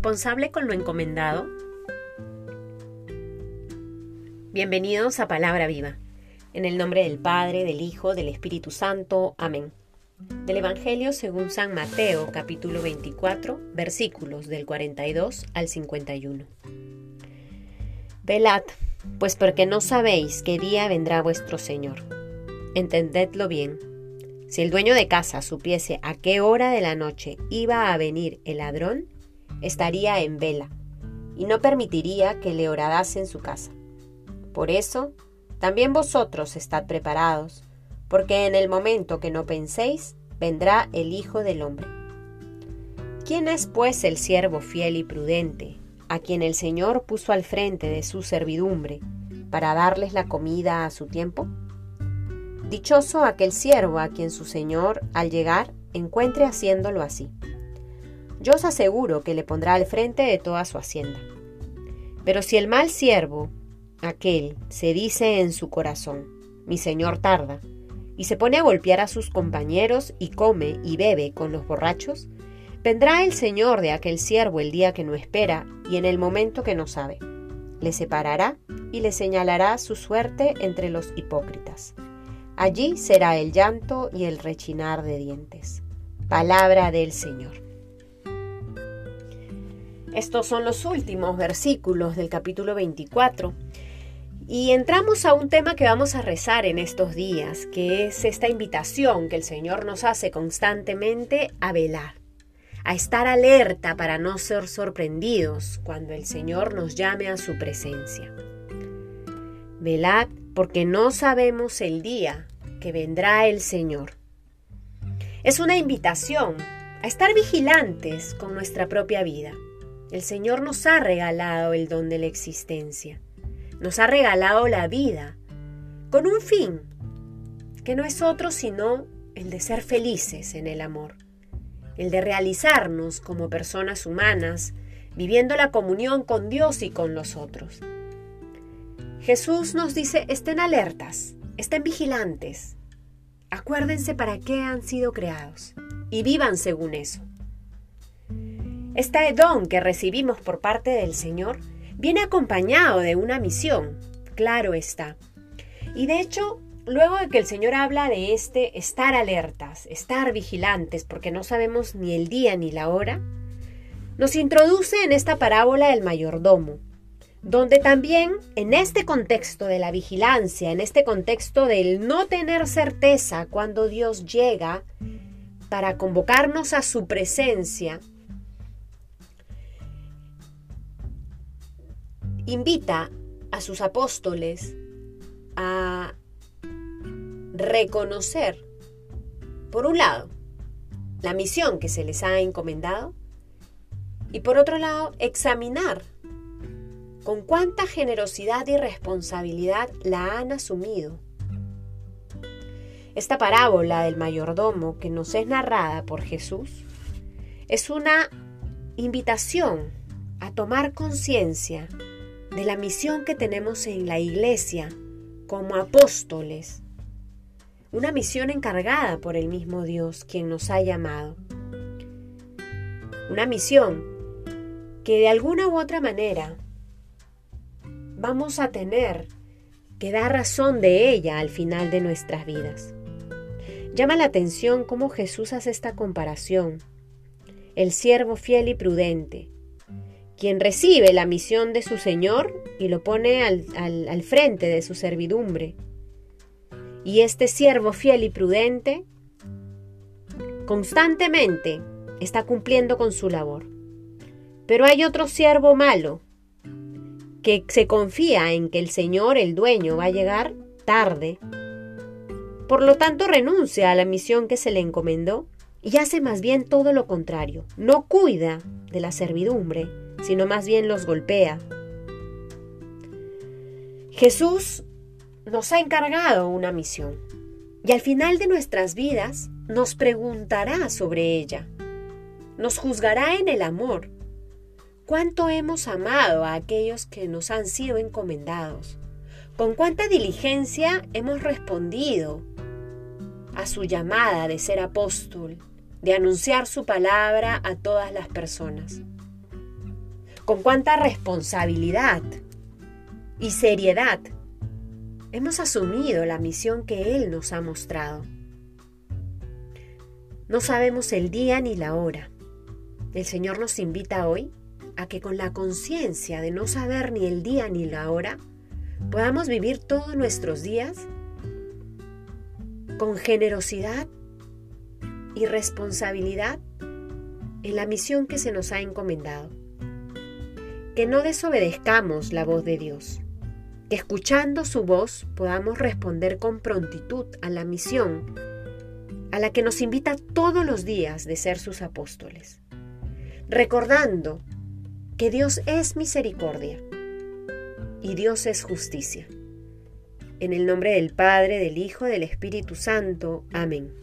responsable con lo encomendado? Bienvenidos a Palabra Viva. En el nombre del Padre, del Hijo, del Espíritu Santo. Amén. Del Evangelio según San Mateo, capítulo 24, versículos del 42 al 51. Velad, pues porque no sabéis qué día vendrá vuestro Señor. Entendedlo bien. Si el dueño de casa supiese a qué hora de la noche iba a venir el ladrón, estaría en vela y no permitiría que le horadase en su casa. Por eso, también vosotros estad preparados, porque en el momento que no penséis, vendrá el Hijo del Hombre. ¿Quién es pues el siervo fiel y prudente, a quien el Señor puso al frente de su servidumbre, para darles la comida a su tiempo? Dichoso aquel siervo a quien su Señor, al llegar, encuentre haciéndolo así. Yo os aseguro que le pondrá al frente de toda su hacienda. Pero si el mal siervo, aquel, se dice en su corazón, mi Señor tarda, y se pone a golpear a sus compañeros y come y bebe con los borrachos, vendrá el Señor de aquel siervo el día que no espera y en el momento que no sabe. Le separará y le señalará su suerte entre los hipócritas. Allí será el llanto y el rechinar de dientes. Palabra del Señor. Estos son los últimos versículos del capítulo 24. Y entramos a un tema que vamos a rezar en estos días, que es esta invitación que el Señor nos hace constantemente a velar, a estar alerta para no ser sorprendidos cuando el Señor nos llame a su presencia. Velad porque no sabemos el día que vendrá el Señor. Es una invitación a estar vigilantes con nuestra propia vida el Señor nos ha regalado el don de la existencia, nos ha regalado la vida, con un fin, que no es otro sino el de ser felices en el amor, el de realizarnos como personas humanas, viviendo la comunión con Dios y con los otros. Jesús nos dice, estén alertas, estén vigilantes, acuérdense para qué han sido creados y vivan según eso. Este don que recibimos por parte del Señor viene acompañado de una misión, claro está. Y de hecho, luego de que el Señor habla de este estar alertas, estar vigilantes, porque no sabemos ni el día ni la hora, nos introduce en esta parábola del mayordomo, donde también en este contexto de la vigilancia, en este contexto del no tener certeza cuando Dios llega para convocarnos a su presencia, invita a sus apóstoles a reconocer, por un lado, la misión que se les ha encomendado y por otro lado, examinar con cuánta generosidad y responsabilidad la han asumido. Esta parábola del mayordomo que nos es narrada por Jesús es una invitación a tomar conciencia de la misión que tenemos en la iglesia como apóstoles. Una misión encargada por el mismo Dios, quien nos ha llamado. Una misión que de alguna u otra manera vamos a tener que dar razón de ella al final de nuestras vidas. Llama la atención cómo Jesús hace esta comparación. El siervo fiel y prudente, quien recibe la misión de su Señor y lo pone al, frente de su servidumbre. Y este siervo fiel y prudente constantemente está cumpliendo con su labor. Pero hay otro siervo malo que se confía en que el Señor, el dueño, va a llegar tarde. Por lo tanto, renuncia a la misión que se le encomendó y hace más bien todo lo contrario. No cuida de la servidumbre, sino más bien los golpea. Jesús nos ha encargado una misión y al final de nuestras vidas nos preguntará sobre ella. Nos juzgará en el amor. ¿Cuánto hemos amado a aquellos que nos han sido encomendados? ¿Con cuánta diligencia hemos respondido a su llamada de ser apóstol, de anunciar su palabra a todas las personas? Con cuánta responsabilidad y seriedad hemos asumido la misión que Él nos ha mostrado. No sabemos el día ni la hora. El Señor nos invita hoy a que con la conciencia de no saber ni el día ni la hora, podamos vivir todos nuestros días con generosidad y responsabilidad en la misión que se nos ha encomendado. Que no desobedezcamos la voz de Dios, que escuchando su voz podamos responder con prontitud a la misión a la que nos invita todos los días de ser sus apóstoles, recordando que Dios es misericordia y Dios es justicia. En el nombre del Padre, del Hijo, del Espíritu Santo. Amén.